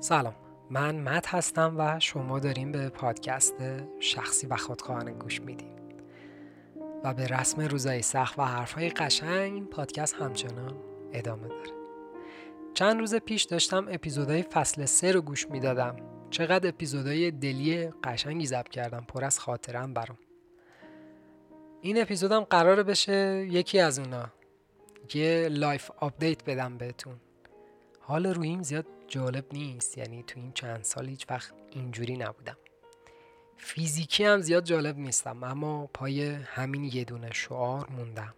سلام. من مت هستم و شما داریم به پادکست شخصی و خودخواهانه گوش میدیم و به رسم روزای سخت و حرفهای قشنگ پادکست همچنان ادامه داره. چند روز پیش داشتم اپیزودهای فصل سه رو گوش می‌دادم. چقدر اپیزودهای دلی قشنگی ضبط کردم پر از خاطرم برام. این اپیزودم قراره بشه یکی از اونا. یه life update بدم بهتون. حال روحیم زیاد جالب نیست یعنی تو این چند سال هیچ وقت اینجوری نبودم. فیزیکی هم زیاد جالب نیستم اما پای همین یه دونه شعار موندم.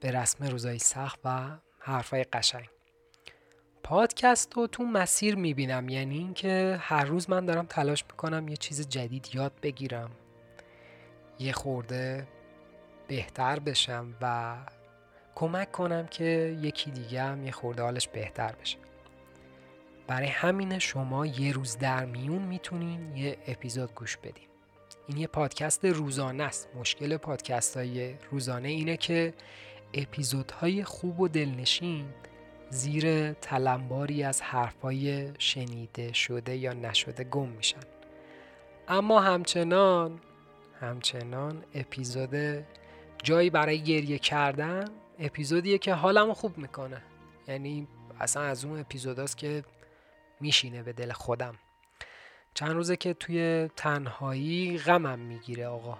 به رسم روزای سخت و حرفای قشنگ. پادکست رو تو مسیر می‌بینم یعنی اینکه هر روز من دارم تلاش می‌کنم یه چیز جدید یاد بگیرم. یه خورده بهتر بشم و کمک کنم که یکی دیگه هم یه خورده حالش بهتر بشه. برای همین شما یه روز در میون می‌تونین یه اپیزود گوش بدین. این یه پادکست روزانه است. مشکل پادکست های روزانه اینه که اپیزودهای خوب و دلنشین زیر تلمباری از حرفای شنیده شده یا نشده گم میشن. اما همچنان همچنان اپیزود جایی برای گریه کردن اپیزودیه که حالمو خوب می‌کنه. یعنی اصلا از اون اپیزوداست که میشینه به دل خودم. چند روزه که توی تنهایی غمم می‌گیره آقا.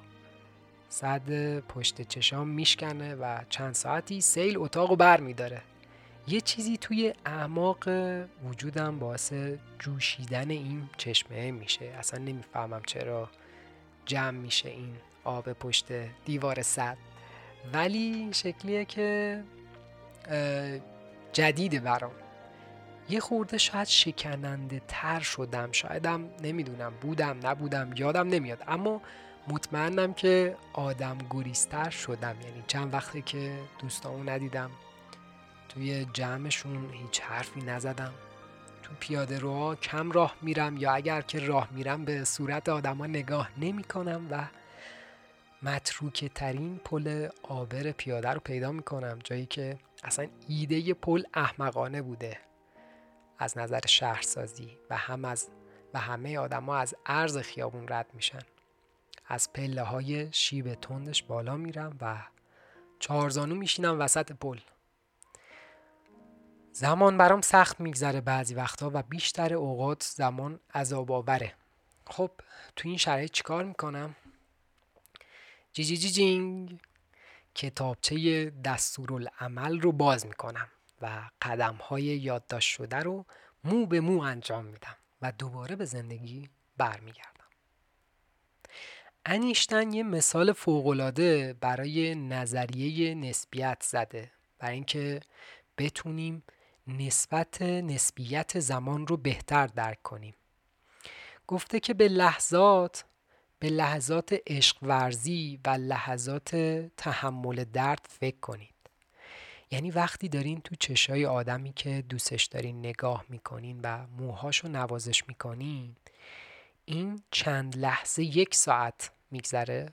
صد پشت چشام میشکنه و چند ساعتی سیل اتاق بر میداره. یه چیزی توی اعماق وجودم باعث جوشیدن این چشمه میشه. اصلا نمی‌فهمم چرا جمع میشه این آب پشت دیوار صد. ولی شکلیه که جدیده برام. یه خورده شاید شکننده تر شدم. شایدم نمی‌دونم بودم نبودم یادم نمیاد. اما مطمئنم که آدم گریستر شدم. یعنی چند وقته که دوستامو ندیدم توی جمعشون هیچ حرفی نزدم. تو پیاده روها کم راه میرم یا اگر که راه میرم به صورت آدما نگاه نمی کنم و متروکه ترین پل آبر پیاده رو پیدا می‌کنم جایی که اصلا ایده پل احمقانه بوده. از نظر شهرسازی و هم از و همه آدما از عرض خیابون رد میشن. از پله های شیب تندش بالا میرم و چهارزانو میشینم وسط پل. زمان برام سخت میگذره بعضی وقتا و بیشتر اوقات زمان عذاب آوره خب تو این شرایط چیکار می‌کنم؟ جی جی جی جینگ. کتابچه دستورالعمل رو باز می‌کنم و قدم های یادداشت شده رو مو به مو انجام میدم و دوباره به زندگی برمیگردم. انیشتن یه مثال فوقالعاده برای نظریه نسبیت زده برای اینکه بتونیم نسبت نسبیت زمان رو بهتر درک کنیم. گفته که به لحظات به لحظات عشق ورزی و لحظات تحمل درد فکر کنید. یعنی وقتی دارین تو چشای آدمی که دوستش دارین نگاه می‌کنین و موهاشو نوازش می‌کنین این چند لحظه یک ساعت میگذره.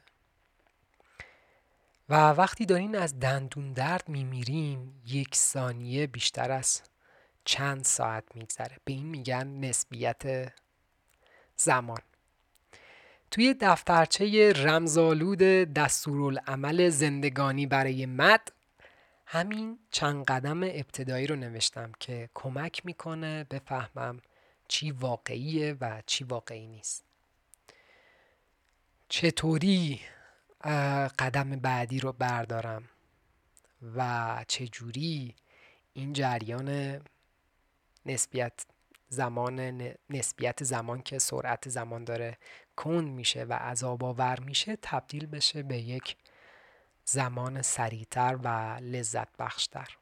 و وقتی دارین از دندون درد میمیرین یک ثانیه بیشتر از چند ساعت میگذره. به این میگن نسبیت زمان. توی دفترچه رمزالود دستورالعمل زندگانی برای مد همین چند قدم ابتدایی رو نوشتم که کمک می‌کنه بفهمم چی واقعیه و چی واقعی نیست. چطوری قدم بعدی رو بردارم و چجوری این جریان نسبیت زمان نسبیت زمان که سرعت زمان داره کند میشه و عذاب آور میشه تبدیل بشه به یک زمان سریعتر و لذت بخشتر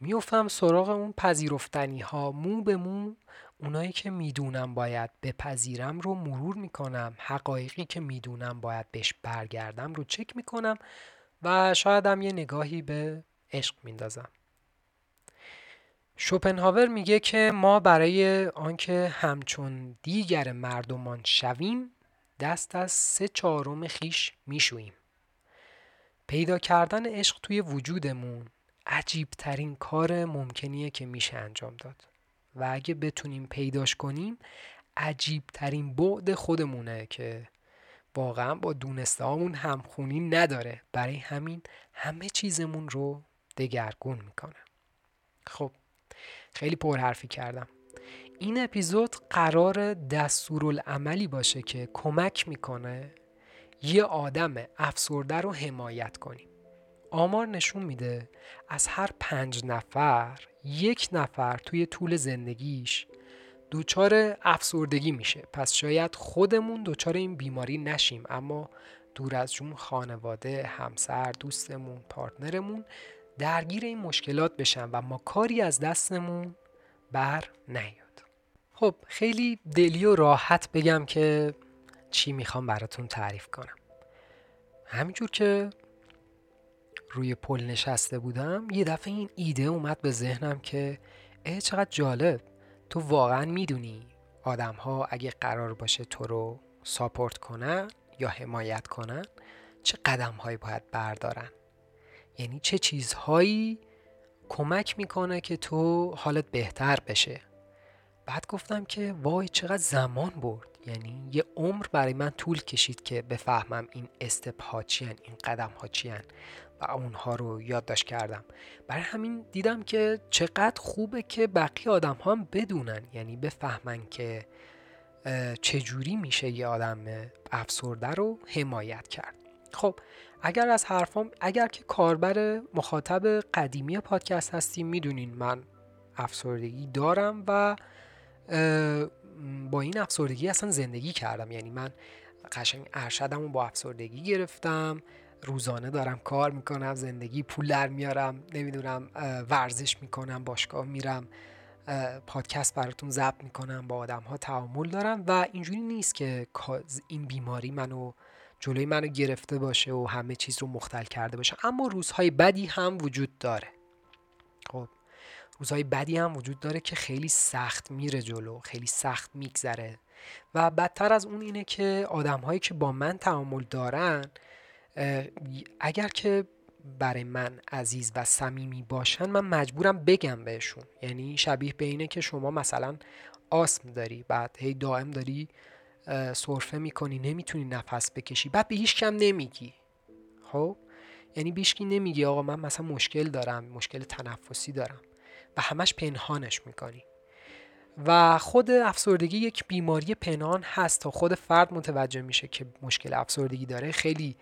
میفتم سراغ اون پذیرفتنی ها مو به مو اونایی که می‌دونم باید بپذیرم رو مرور می‌کنم. حقایقی که می‌دونم باید بهش برگردم رو چک می‌کنم و شایدم یه نگاهی به عشق میندازم. شوپنهاور میگه که ما برای آنکه همچون دیگر مردمان شویم دست از سه چهارم خیش میشوییم. پیدا کردن عشق توی وجودمون عجیب ترین کار ممکنیه که میشه انجام داد. و اگه بتونیم پیداش کنیم عجیب ترین بعد خودمونه که واقعا با دونسته هامون همخونی نداره. برای همین همه چیزمون رو دگرگون می‌کنه. خب خیلی پرحرفی کردم. این اپیزود قرار دستورالعملی باشه که کمک می‌کنه یه آدم افسرده رو حمایت کنیم. آمار نشون میده از هر پنج نفر یک نفر توی طول زندگیش دچار افسردگی میشه. پس شاید خودمون دچار این بیماری نشیم اما دور از جون خانواده همسر دوستمون پارتنرمون درگیر این مشکلات بشن و ما کاری از دستمون بر نیاد. خب خیلی دلی و راحت بگم که چی می‌خوام براتون تعریف کنم. همینجور که روی پل نشسته بودم یه دفعه این ایده اومد به ذهنم که اه چقدر جالب. تو واقعا می‌دونی آدم ها اگه قرار باشه تو رو ساپورت کنن یا حمایت کنن چه قدم هایی باید بردارن؟ یعنی چه چیزهایی کمک می‌کنه که تو حالت بهتر بشه. بعد گفتم که وای چقدر زمان برد. یعنی یه عمر برای من طول کشید که بفهمم این استپ ها این قدم ها و اونها رو یادداشت کردم. برای همین دیدم که چقدر خوبه که بقیه آدم ها هم بدونن. یعنی بفهمن که چجوری میشه یه آدم افسرده رو حمایت کرد. خب اگر از حرفام اگر که کاربر مخاطب قدیمی پادکست هستیم می‌دونین من افسردگی دارم و با این افسردگی اصلا زندگی کردم. یعنی من قشنگ ارشدم رو با افسردگی گرفتم روزانه دارم کار می‌کنم زندگی پول در میارم نمی‌دونم ورزش می‌کنم باشگاه میرم پادکست براتون ضبط می‌کنم با آدم ها تعامل دارم و اینجوری نیست که این بیماری منو جلوی منو گرفته باشه و همه چیز رو مختل کرده باشه. اما روزهای بدی هم وجود داره. خب روزهای بدی هم وجود داره که خیلی سخت میره جلو خیلی سخت میگذره. و بدتر از اون اینه که آدم هایی که با من تعامل دارن اگر که برای من عزیز و صمیمی باشن من مجبورم بگم بهشون. یعنی شبیه به اینه که شما مثلا آسم داری بعد هی دائم داری سرفه می‌کنی نمی‌تونی نفس بکشی. بعد به هیچ کم نمیگی. خب؟ یعنی بیشکی نمیگی آقا من مثلا مشکل دارم مشکل تنفسی دارم. و همش پنهانش می‌کنی. و خود افسردگی یک بیماری پنهان هست تا خود فرد متوجه میشه که مشکل افسردگی داره. خیلی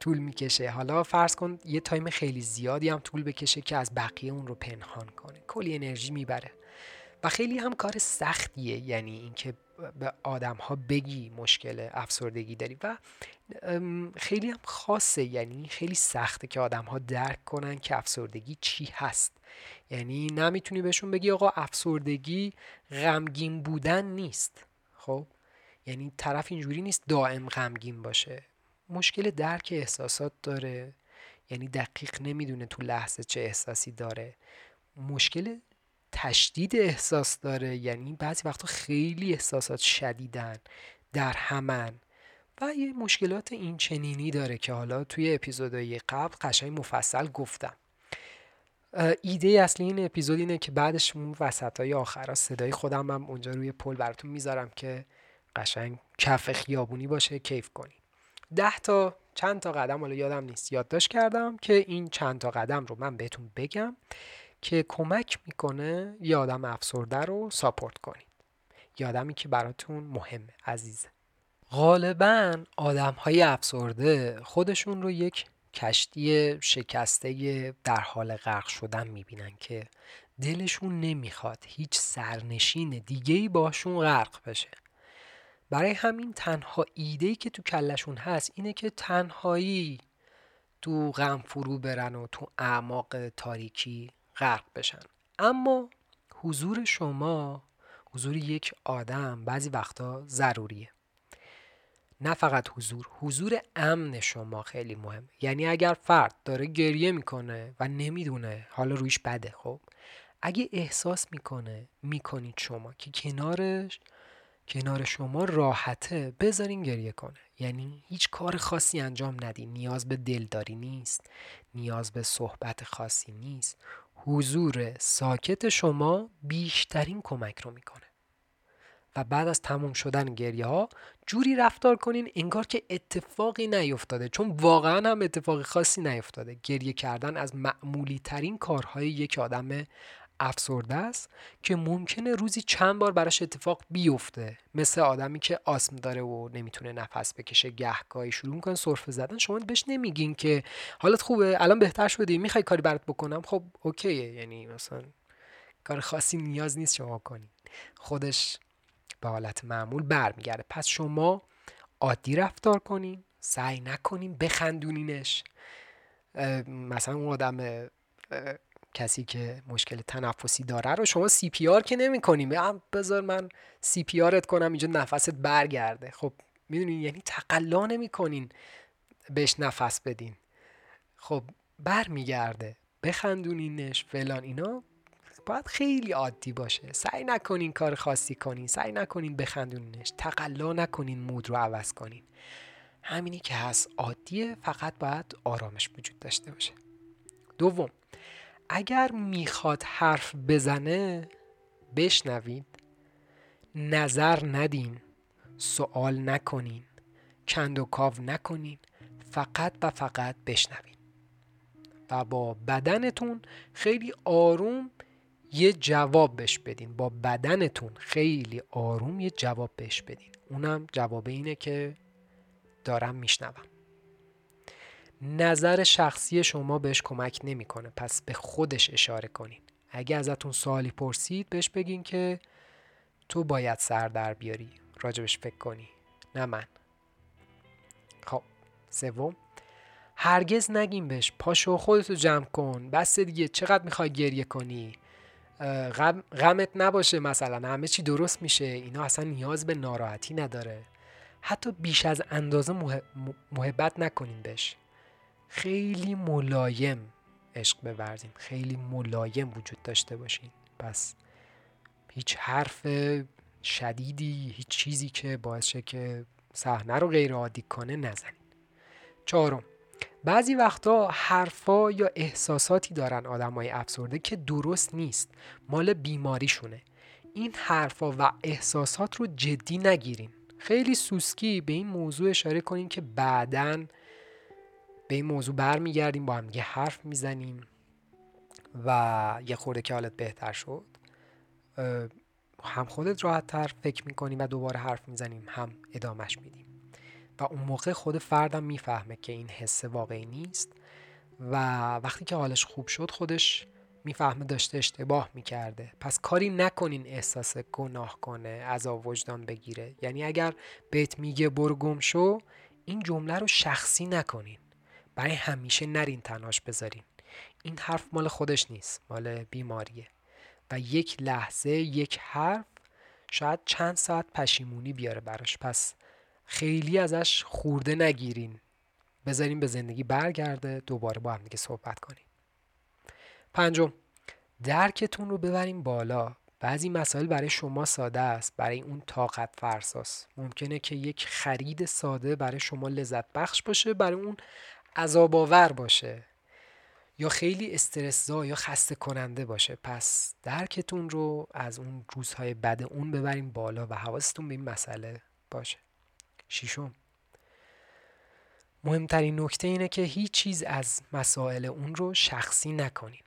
طول می‌کشه. حالا فرض کن یه تایم خیلی زیادی هم طول بکشه که از بقیه اون رو پنهان کنه. کلی انرژی می‌بره. و خیلی هم کار سختیه یعنی اینکه به آدم ها بگی مشکل افسردگی داری و خیلی هم خاصه یعنی خیلی سخته که آدم ها درک کنن که افسردگی چی هست. یعنی نمی‌تونی بهشون بگی آقا افسردگی غمگین بودن نیست خب؟ یعنی طرف اینجوری نیست دائم غمگین باشه. مشکل درک احساسات داره یعنی دقیق نمی‌دونه تو لحظه چه احساسی داره. مشکل تشدید احساس داره. یعنی بعضی وقتا خیلی احساسات شدیدن در همن. و یه مشکلات این چنینی داره که حالا توی اپیزودهای قبل قشنگ مفصل گفتم. ایده اصلی این اپیزود اینه که بعدش اون وسط های آخر صدای خودم هم اونجا روی پل براتون می‌ذارم که قشنگ کف خیابونی باشه کیف کنی ده تا چند تا قدم حالا یادم نیست یادداشت کردم که این چند تا قدم رو من بهتون بگم. که کمک می‌کنه یه آدم افسرده رو ساپورت کنید. یه آدمی که براتون مهمه عزیزه. غالبا آدم های افسرده خودشون رو یک کشتی شکسته در حال غرق شدن می‌بینن که دلشون نمی‌خواد هیچ سرنشین دیگه ای باشون غرق بشه. برای همین تنها ایده که تو کلشون هست اینه که تنهایی تو غم فرو برن و تو اعماق تاریکی غرق بشن. اما حضور شما حضور یک آدم بعضی وقتا ضروریه. نه فقط حضور حضور امن شما خیلی مهم. یعنی اگر فرد داره گریه می‌کنه و نمی‌دونه حالا رویش بده خب؟ اگه احساس می‌کنه می‌کنید شما که کنارش کنار شما راحته بذارین گریه کنه. یعنی هیچ کار خاصی انجام ندین نیاز به دلداری نیست. نیاز به صحبت خاصی نیست. حضور ساکت شما بیشترین کمک رو می‌کنه. و بعد از تموم شدن گریه ها جوری رفتار کنین انگار که اتفاقی نیفتاده چون واقعا هم اتفاقی خاصی نیفتاده. گریه کردن از معمولی ترین کارهای یک آدم افسرده است که ممکنه روزی چند بار براش اتفاق بیفته. مثل آدمی که آسم داره و نمی‌تونه نفس بکشه گهگاهی شروع می‌کنه سرفه زدن. شما بهش نمیگین که حالت خوبه الان بهتر شدی می‌خوای کاری برات بکنم؟ خب okay ه. یعنی مثلا کار خاصی نیاز نیست شما کنین. خودش به حالت معمول برمیگرده. پس شما عادی رفتار کنین سعی نکنین بخندونینش. مثلا اون آدم کسی که مشکل تنفسی داره رو شما CPR که نمی کنیم بذار من CPR ت کنم اینجا نفست برگرده. خب می‌دونین یعنی تقلا نمی کنین بهش نفس بدین. خب برمیگرده. بخندونینش فلان اینا. باید خیلی عادی باشه. سعی نکنین کار خاصی کنین. سعی نکنین بخندونینش. تقلا نکنین مود رو عوض کنین. همینی که هست عادیه فقط باید آرامش وجود داشته باشه. دوم اگر می‌خواد حرف بزنه بشنوید. نظر ندین سوال نکنین کند و کاو نکنین فقط و فقط بشنوین. و با بدنتون خیلی آروم یه جواب بهش بدین. با بدنتون خیلی آروم یه جواب بهش بدین. اونم جواب اینه که دارم میشنوم. نظر شخصی شما بهش کمک نمی‌کنه. پس به خودش اشاره کنین. اگه ازتون سوالی پرسید بهش بگین که تو باید سر در بیاری. راجبش فکر کنی. نه من. خب سوم. هرگز نگیم بهش. پاشو خودتو جمع کن. بس دیگه. چقدر می‌خوای گریه کنی؟ غم، غمت نباشه مثلا. همه چی درست میشه. اینا اصلا نیاز به ناراحتی نداره. حتی بیش از اندازه محبت نکنین بهش. خیلی ملایم عشق بورزین خیلی ملایم وجود داشته باشین. پس هیچ حرف شدیدی هیچ چیزی که باعث شه که صحنه رو غیر عادی کنه نزنین. چهارم بعضی وقتا حرفا یا احساساتی دارن آدمای افسرده که درست نیست. مال بیماریشونه. این حرفا و احساسات رو جدی نگیرین. خیلی سوسکی به این موضوع اشاره کنین که بعداً به این موضوع برمیگردیم با هم یه حرف می‌زنیم و یه خورده که حالت بهتر شد هم خودت راحت تر فکر می‌کنیم و دوباره حرف می‌زنیم هم ادامش میدیم. و اون موقع خود فردم می‌فهمه که این حس واقعی نیست و وقتی که حالش خوب شد خودش می‌فهمه داشته اشتباه می‌کرده. پس کاری نکنین احساس گناه کنه از وجدان بگیره. یعنی اگر بهت میگه برو شو این جمله رو شخصی نکنین. برای همیشه نرین تنهاش بذارین. این حرف مال خودش نیست مال بیماریه. و یک لحظه یک حرف شاید چند ساعت پشیمونی بیاره براش. پس خیلی ازش خورده نگیرین. بذارین به زندگی برگرده دوباره با هم دیگه صحبت کنیم پنجم درکتون رو ببریم بالا. بعضی مسائل برای شما ساده است برای اون طاقت فرساست. ممکنه که یک خرید ساده برای شما لذت بخش باشه برای اون عذاب آور باشه. یا خیلی استرسزا یا خسته کننده باشه. پس درکتون رو از اون روزهای بد اون ببریم بالا و حواستون به این مسئله باشه. شیشم مهمترین نکته اینه که هیچ چیز از مسائل اون رو شخصی نکنین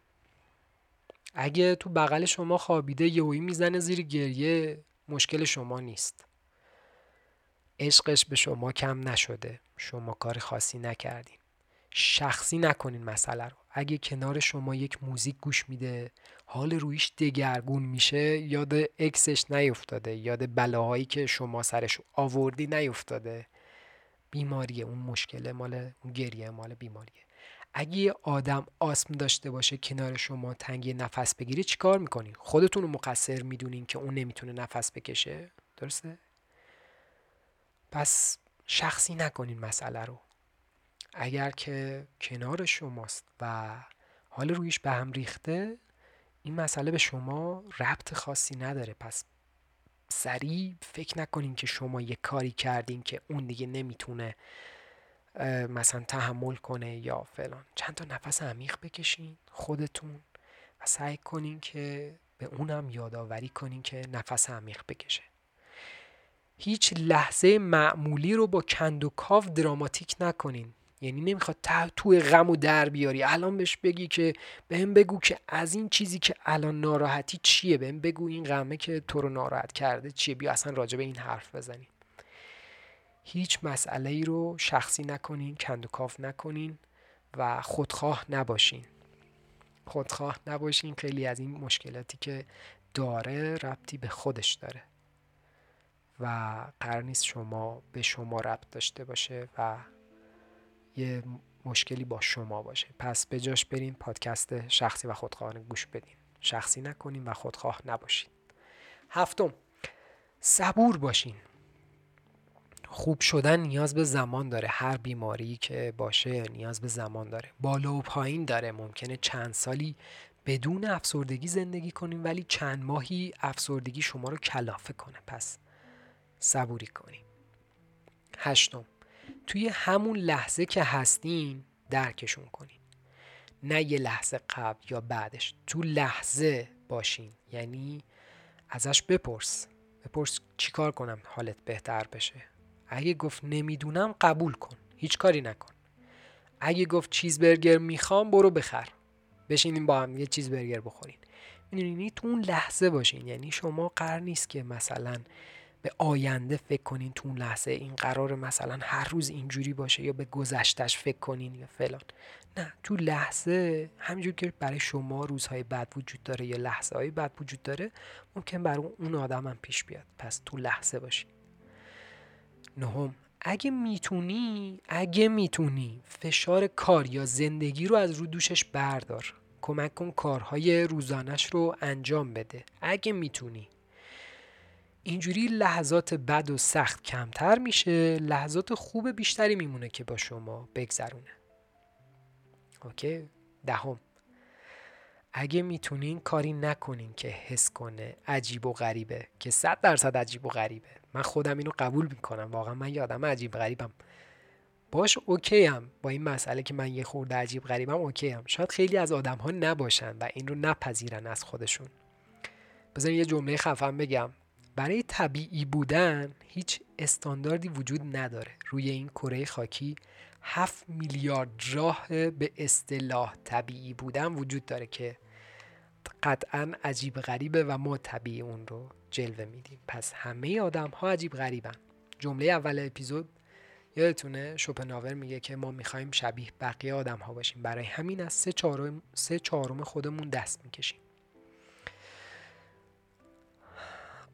اگه تو بغل شما خوابیده یهویی می‌زنه زیر گریه مشکل شما نیست. عشقش به شما کم نشده. شما کار خاصی نکردین. شخصی نکنین مسئله رو. اگه کنار شما یک موزیک گوش میده حال رویش دگرگون میشه یاد اکسش نیفتاده یاد بلاهایی که شما سرش آوردی نیفتاده. بیماریه اون مشکل مال اون گریه مال بیماریه. اگه یه آدم آسم داشته باشه کنار شما تنگی نفس بگیره چیکار می‌کنین؟ خودتون رو مقصر می‌دونین که اون نمی‌تونه نفس بکشه؟ درسته؟ پس شخصی نکنین مسئله رو. اگر که کنار شماست و حال رویش به هم ریخته این مسئله به شما ربط خاصی نداره. پس سریع فکر نکنین که شما یه کاری کردین که اون دیگه نمی‌تونه مثلا تحمل کنه یا فلان. چند تا نفس عمیق بکشین خودتون و سعی کنین که به اونم یادآوری کنین که نفس عمیق بکشه. هیچ لحظه معمولی رو با کند و کاف دراماتیک نکنین. یعنی نمی‌خواد توی غم و در بیاری. الان بهش بگی که بهم بگو که از این چیزی که الان ناراحتی چیه؟ بهم بگو این غمه که تو رو ناراحت کرده چیه؟ بیا اصلا راجع به این حرف بزنیم. هیچ مسئله ای رو شخصی نکنین کند و کاف نکنین و خودخواه نباشین. خودخواه نباشین. خیلی از این مشکلاتی که داره ربطی به خودش داره و قرار نیست شما به شما ربط داشته باشه و یه مشکلی با شما باشه. پس به جاش برین پادکست شخصی و خودخواهانه گوش بدین. شخصی نکنین و خودخواه نباشین. هفتم صبور باشین. خوب شدن نیاز به زمان داره. هر بیماری که باشه نیاز به زمان داره. بالا و پایین داره. ممکنه چند سالی بدون افسردگی زندگی کنیم ولی چند ماهی افسردگی شما رو کلافه کنه. پس صبوری کنیم هشتم توی همون لحظه که هستین درکشون کنین نه یه لحظه قبل یا بعدش. تو لحظه باشین. یعنی ازش بپرس. بپرس چیکار کنم حالت بهتر بشه. اگه گفت نمی‌دونم قبول کن. هیچ کاری نکن. اگه گفت چیز برگر می‌خوام برو بخر. بشینیم با هم یه چیز برگر بخورین می‌دونین تو اون لحظه باشین. یعنی شما قرار نیست که مثلا به آینده فکر کنین تو اون لحظه این قرار مثلا هر روز اینجوری باشه یا به گذشتش فکر کنین یا فلان. نه تو لحظه همینجور که برای شما روزهای بد وجود داره یا لحظه های بد وجود داره ممکن برای اون آدم هم پیش بیاد. پس تو لحظه باشین. نهم اگه می‌تونی اگه می‌تونی فشار کار یا زندگی رو از رو دوشش بردار. کمک کن کارهای روزانش رو انجام بده. اگه می‌تونی. اینجوری لحظات بد و سخت کمتر میشه لحظات خوب بیشتری میمونه که با شما بگذرونه. اوکی؟ دهم. اگه می‌تونین کاری نکنین که حس کنه عجیب و غریبه که صد درصد عجیب و غریبه. من خودم اینو قبول می‌کنم. واقعا من یادم عجیب غریبم. باش اوکی هم با این مسئله که من یه خورده عجیب غریبم اوکی هم شاید خیلی از آدم ها نباشن و این رو نپذیرن از خودشون. بذارین یه جمله خفن بگم. برای طبیعی بودن هیچ استانداردی وجود نداره. روی این کره خاکی 7 میلیارد راه به اصطلاح طبیعی بودن وجود داره که قطعا عجیب غریبه و ما طبیعی اون رو جلوه میدیم. پس همه آدم ها عجیب غریبن. جمله اول اپیزود یادتونه؟ شوپناور میگه که ما می‌خوایم شبیه بقیه آدم ها باشیم. برای همین از سه چهارم, سه چهارم خودمون دست می‌کشیم.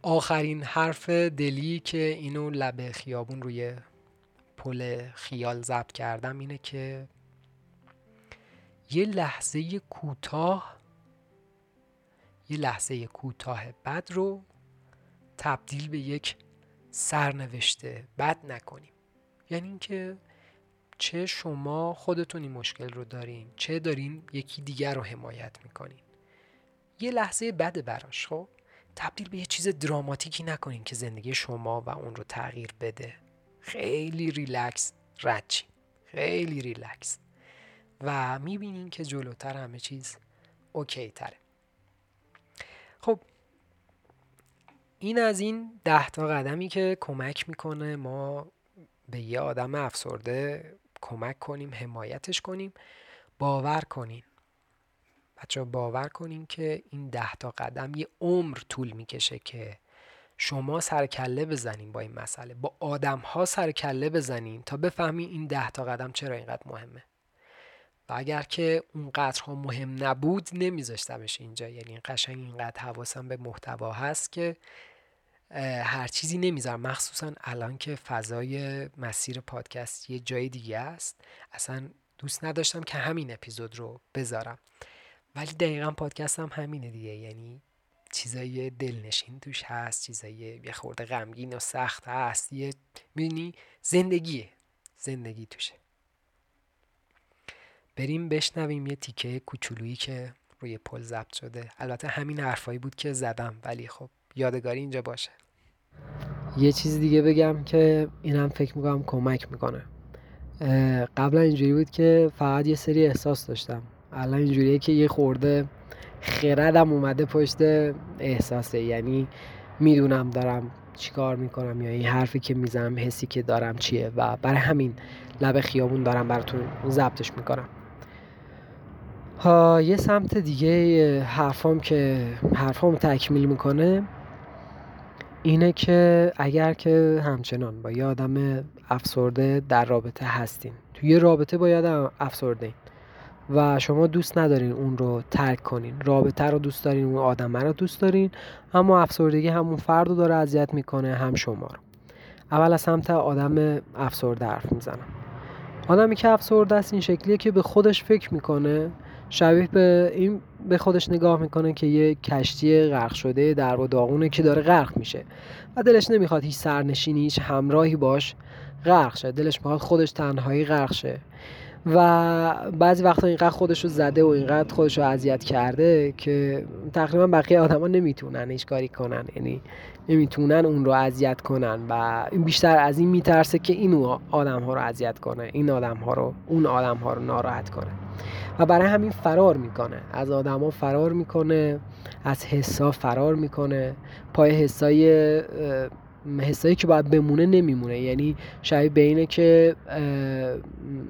آخرین حرف دلی که اینو لبه خیابون روی پل خیال ضبط کردم اینه که یه لحظه کوتاه یه لحظه کوتاه بد رو تبدیل به یک سرنوشته بد نکنیم. یعنی اینکه چه شما خودتون این مشکل رو دارین چه دارین یکی دیگر رو حمایت می‌کنین. یه لحظه بد براش خب؟ تبدیل به یه چیز دراماتیکی نکنین که زندگی شما و اون رو تغییر بده. خیلی ریلکس رچین خیلی ریلکس. و می‌بینین که جلوتر همه چیز okay تره خب این از این ده تا قدمی که کمک می‌کنه ما به یه آدم افسرده کمک کنیم حمایتش کنیم باور کنین بچه باور کنین که این ده تا قدم یه عمر طول می‌کشه که شما سرکله بزنین با این مسئله. با آدم ها سرکله بزنین تا بفهمین این ده تا قدم چرا اینقدر مهمه. و اگر که اونقدر ها مهم نبود نمیذاشتمش اینجا. یعنی قشنگ اینقدر حواسم به محتوا هست که هر چیزی نمی‌ذارم. مخصوصا الان که فضای مسیر پادکست یه جای دیگه است. اصلا دوست نداشتم که همین اپیزود رو بذارم. ولی دقیقا پادکست هم همینه دیگه. یعنی چیزای دلنشین توش هست چیزای یه خورده غمگین و سخت هست. یه می‌دونی؟ زندگیه. زندگی توشه. بریم بشنویم یه تیکه کوچولویی که روی پل ضبط شده. البته همین حرفایی بود که زدم ولی خب یادگاری اینجا باشه. یه چیز دیگه بگم که اینم فکر می‌کنم کمک می‌کنه. قبلا اینجوری بود که فقط یه سری احساس داشتم. الان اینجوریه که یه خورده خردم اومده پشت احساسه. یعنی می‌دونم دارم چیکار می‌کنم یا این حرفی که می‌زنم حسی که دارم چیه. و برای همین لب خیابون دارم براتون ضبطش می‌کنم. ها یه سمت دیگه حرفام که حرفام تکمیل می‌کنه اینه که اگر که همچنان با یه آدم افسرده در رابطه هستین. توی یه رابطه با یه آدم افسرده و شما دوست ندارین اون رو ترک کنین. رابطه رو دوست دارین اون آدم رو دوست دارین. اما افسردگی همون فرد رو داره اذیت می‌کنه هم شما رو. اول از سمت آدم افسرده حرف می‌زنم. آدمی که افسرده است این شکلیه که به خودش فکر می‌کنه شبیه به این به خودش نگاه می‌کنه که یه کشتی غرق شده در و داغونه که داره غرق میشه. و دلش نمی‌خواد هیچ سرنشینی هیچ همراهی باش غرق شه. دلش می‌خواد خودش تنهایی غرق شه. و بعضی وقتا اینقدر خودش رو زده و اینقدر خودش رو اذیت کرده که تقریبا بقیه آدما نمی‌تونن هیچ کاری کنن. یعنی نمی‌تونن اون رو اذیت کنن و این بیشتر از این میترسه که این آدم ها رو اذیت کنه این آدم ها رو اون آدم ها رو ناراحت کنه. و برای همین فرار می‌کنه. از آدما فرار می‌کنه از حسا فرار می‌کنه. پای حسای حسایی که باید بمونه نمیمونه. یعنی شاید بینه که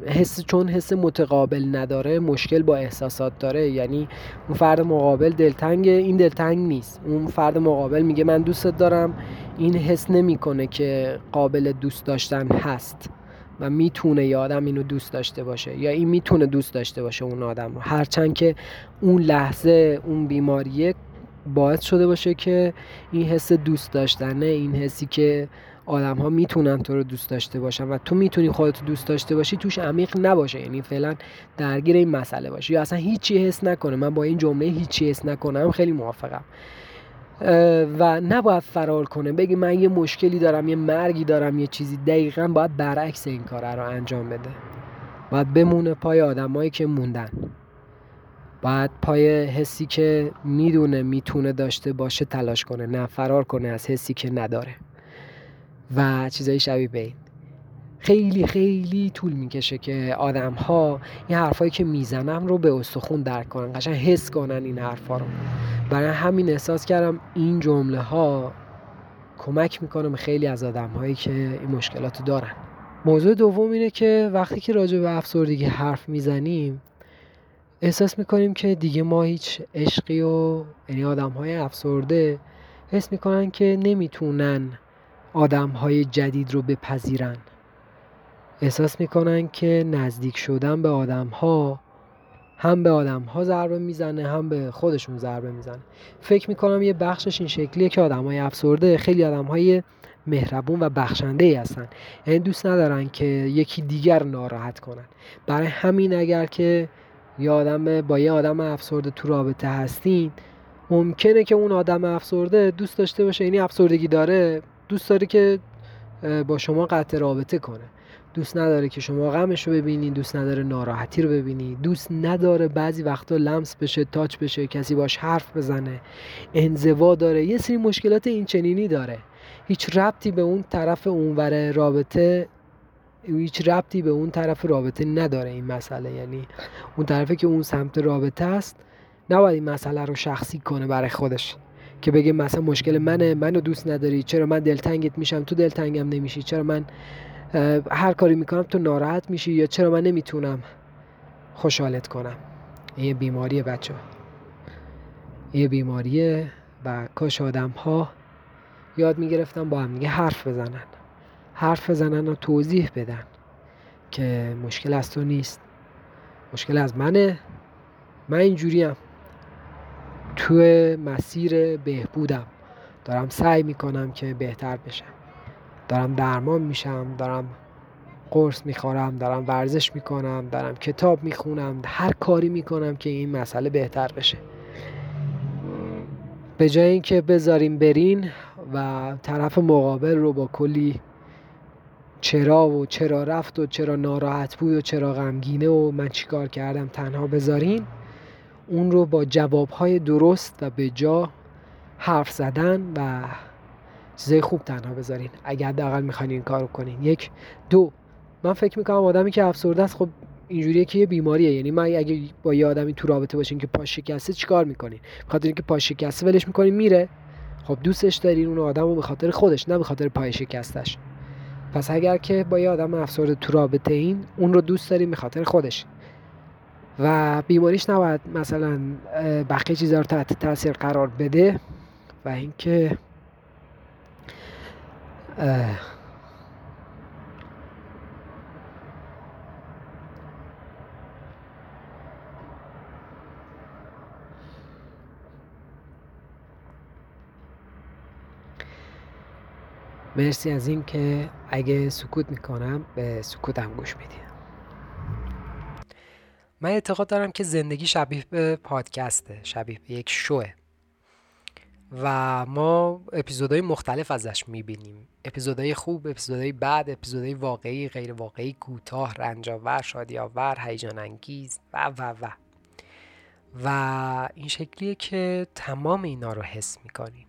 حس چون حس متقابل نداره مشکل با احساسات داره. یعنی اون فرد مقابل دلتنگ این دلتنگ نیست. اون فرد مقابل میگه من دوستت دارم. این حس نمی‌کنه که قابل دوست داشتن هست و می‌تونه یه آدم اینو دوست داشته باشه یا این می‌تونه دوست داشته باشه اون آدم رو. هرچند که اون لحظه اون بیماریه باعث شده باشه که این حس دوست داشتنه این حسی که آدم ها می‌تونن تو رو دوست داشته باشن و تو می‌تونی خودت دوست داشته باشی توش عمیق نباشه. یعنی فعلا درگیر این مسئله باشی. یا اصلا هیچی حس نکنه. من با این جمله هیچی حس نکنم خیلی موافقم. و نباید فرار کنه. بگی من یه مشکلی دارم یه مرگی دارم یه چیزی. دقیقا باید برعکس این کار رو انجام بده. باید بمونه پای آدمایی که موندن. باید پای حسی که می‌دونه می‌تونه داشته باشه تلاش کنه نه فرار کنه از حسی که نداره. و چیزایی شبیه به این. خیلی خیلی طول می‌کشه که آدم ها این حرفایی که می‌زنم رو به استخون درک کنن قشنگ حس کنن این حرفا رو. برای همین احساس کردم این جمله ها کمک می‌کنه به خیلی از آدم هایی که این مشکلات دارن. موضوع دوم اینه که وقتی که راجع به افسردگی حرف می‌زنیم احساس می‌کنیم که دیگه ما هیچ عشقی و یعنی آدم های افسرده حس می‌کنن که نمی‌تونن آدم های جدید رو بپذیرن. احساس می‌کنن که نزدیک شدن به آدم ها هم به آدم ها ضربه می‌زنه هم به خودشون ضربه می‌زنه. فکر می‌کنم یه بخشش این شکلیه که آدم های افسرده خیلی آدم های مهربون و بخشنده ای هستن. یعنی دوست ندارن که یکی دیگر ناراحت کنن. برای همین اگر که یه آدم با یه آدم افسرده تو رابطه هستین ممکنه که اون آدم افسرده دوست داشته باشه یعنی افسردگی داره دوست داره که با شما قطع رابطه کنه. دوست نداره که شما غمش رو ببینید دوست نداره ناراحتی رو ببینید دوست نداره بعضی وقتا لمس بشه تاچ بشه کسی باش حرف بزنه. انزوا داره یه سری مشکلات این چنینی داره. هیچ ربطی به اون طرف اونور رابطه هیچ ربطی به اون طرف رابطه نداره این مسئله. یعنی اون طرفی که اون سمت رابطه است نباید این مسئله رو شخصی کنه برای خودش. که بگه مثلا مشکل منه منو دوست نداری چرا من دلتنگت میشم تو دلتنگم نمیشی چرا من هر کاری می‌کنم تو ناراحت میشی یا چرا من نمی‌تونم خوشحالت کنم. این یه بیماریه بچه. یه بیماریه و کاش آدم ها یاد می‌گرفتن با هم حرف بزنن. حرف بزنن و توضیح بدن که مشکل از تو نیست. مشکل از منه. من اینجوریم. تو مسیر بهبودم. دارم سعی می‌کنم که بهتر بشم. دارم درمان میشم. دارم قرص می‌خورم. دارم ورزش می‌کنم. دارم کتاب می‌خونم. هر کاری می‌کنم که این مسئله بهتر بشه. به جای اینکه بذاریم برین و طرف مقابل رو با کلی چرا و چرا رفت و چرا ناراحت بود و چرا غمگینه و من چیکار کردم تنها بذارین؟ اون رو با جوابهای درست و به جا حرف زدن و چیزای خوب تنها بذارین. اگر حداقل می‌خواین این کارو کنین. یک دو من فکر می‌کنم آدمی که افسرده است خب اینجوریه که یه بیماریه. یعنی من اگه با یه آدمی تو رابطه باشین که پاش شکسته چیکار می‌کنین؟ بخاطر اینکه پاش شکسته ولش می‌کنین میره. خب دوستش دارین اون آدم رو به خاطر خودش نه به خاطر پای شکستش. پس اگر که با یه آدم افسرده تو رابطه این اون رو دوست دارین به خاطر خودش. و بیماریش نباید مثلا بقیه چیزا رو تحت تاثیر قرار بده و اینکه مرسی از این که اگه سکوت می‌کنم به سکوتم گوش میدی. من اعتقاد دارم که زندگی شبیه به پادکسته شبیه به یک شوه. و ما اپیزودهای مختلف ازش می‌بینیم. اپیزودهای خوب اپیزودهای بد اپیزودهای واقعی غیر واقعی کوتاه رنجاور شادیاور هیجان انگیز و و و. و این شکلیه که تمام اینا رو حس می‌کنیم.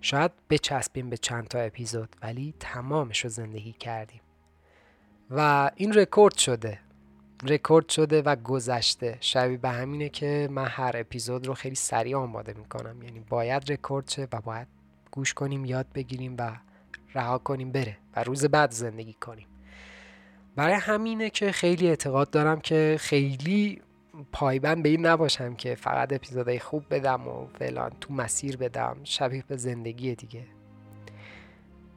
شاید بچسبیم به چند تا اپیزود ولی تمامش رو زندگی کردیم. و این رکورد شده. رکورد شده و گذشته. شبیه به همینه که من هر اپیزود رو خیلی سریع آماده می‌کنم. یعنی باید رکورد شه و باید گوش کنیم یاد بگیریم و رها کنیم بره و روز بعد زندگی کنیم. برای همینه که خیلی اعتقاد دارم که خیلی پایبند به این نباشم که فقط اپیزودهای خوب بدم و فلان تو مسیر بدم شبیه به زندگی دیگه.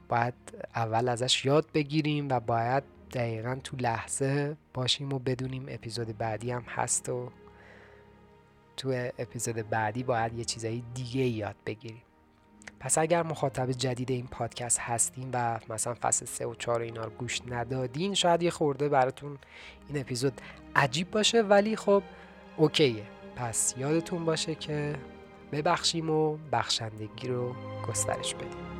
باید اول ازش یاد بگیریم و باید دقیقا تو لحظه باشیم و بدونیم اپیزود بعدی هم هست و تو اپیزود بعدی باید یه چیزایی دیگه یاد بگیریم. پس اگر مخاطب جدید این پادکست هستین و مثلا فصل سه و چهار اینا رو گوش ندادین شاید یه خورده براتون این اپیزود عجیب باشه ولی خب اوکیه. پس یادتون باشه که ببخشیم و بخشندگی رو گسترش بدیم.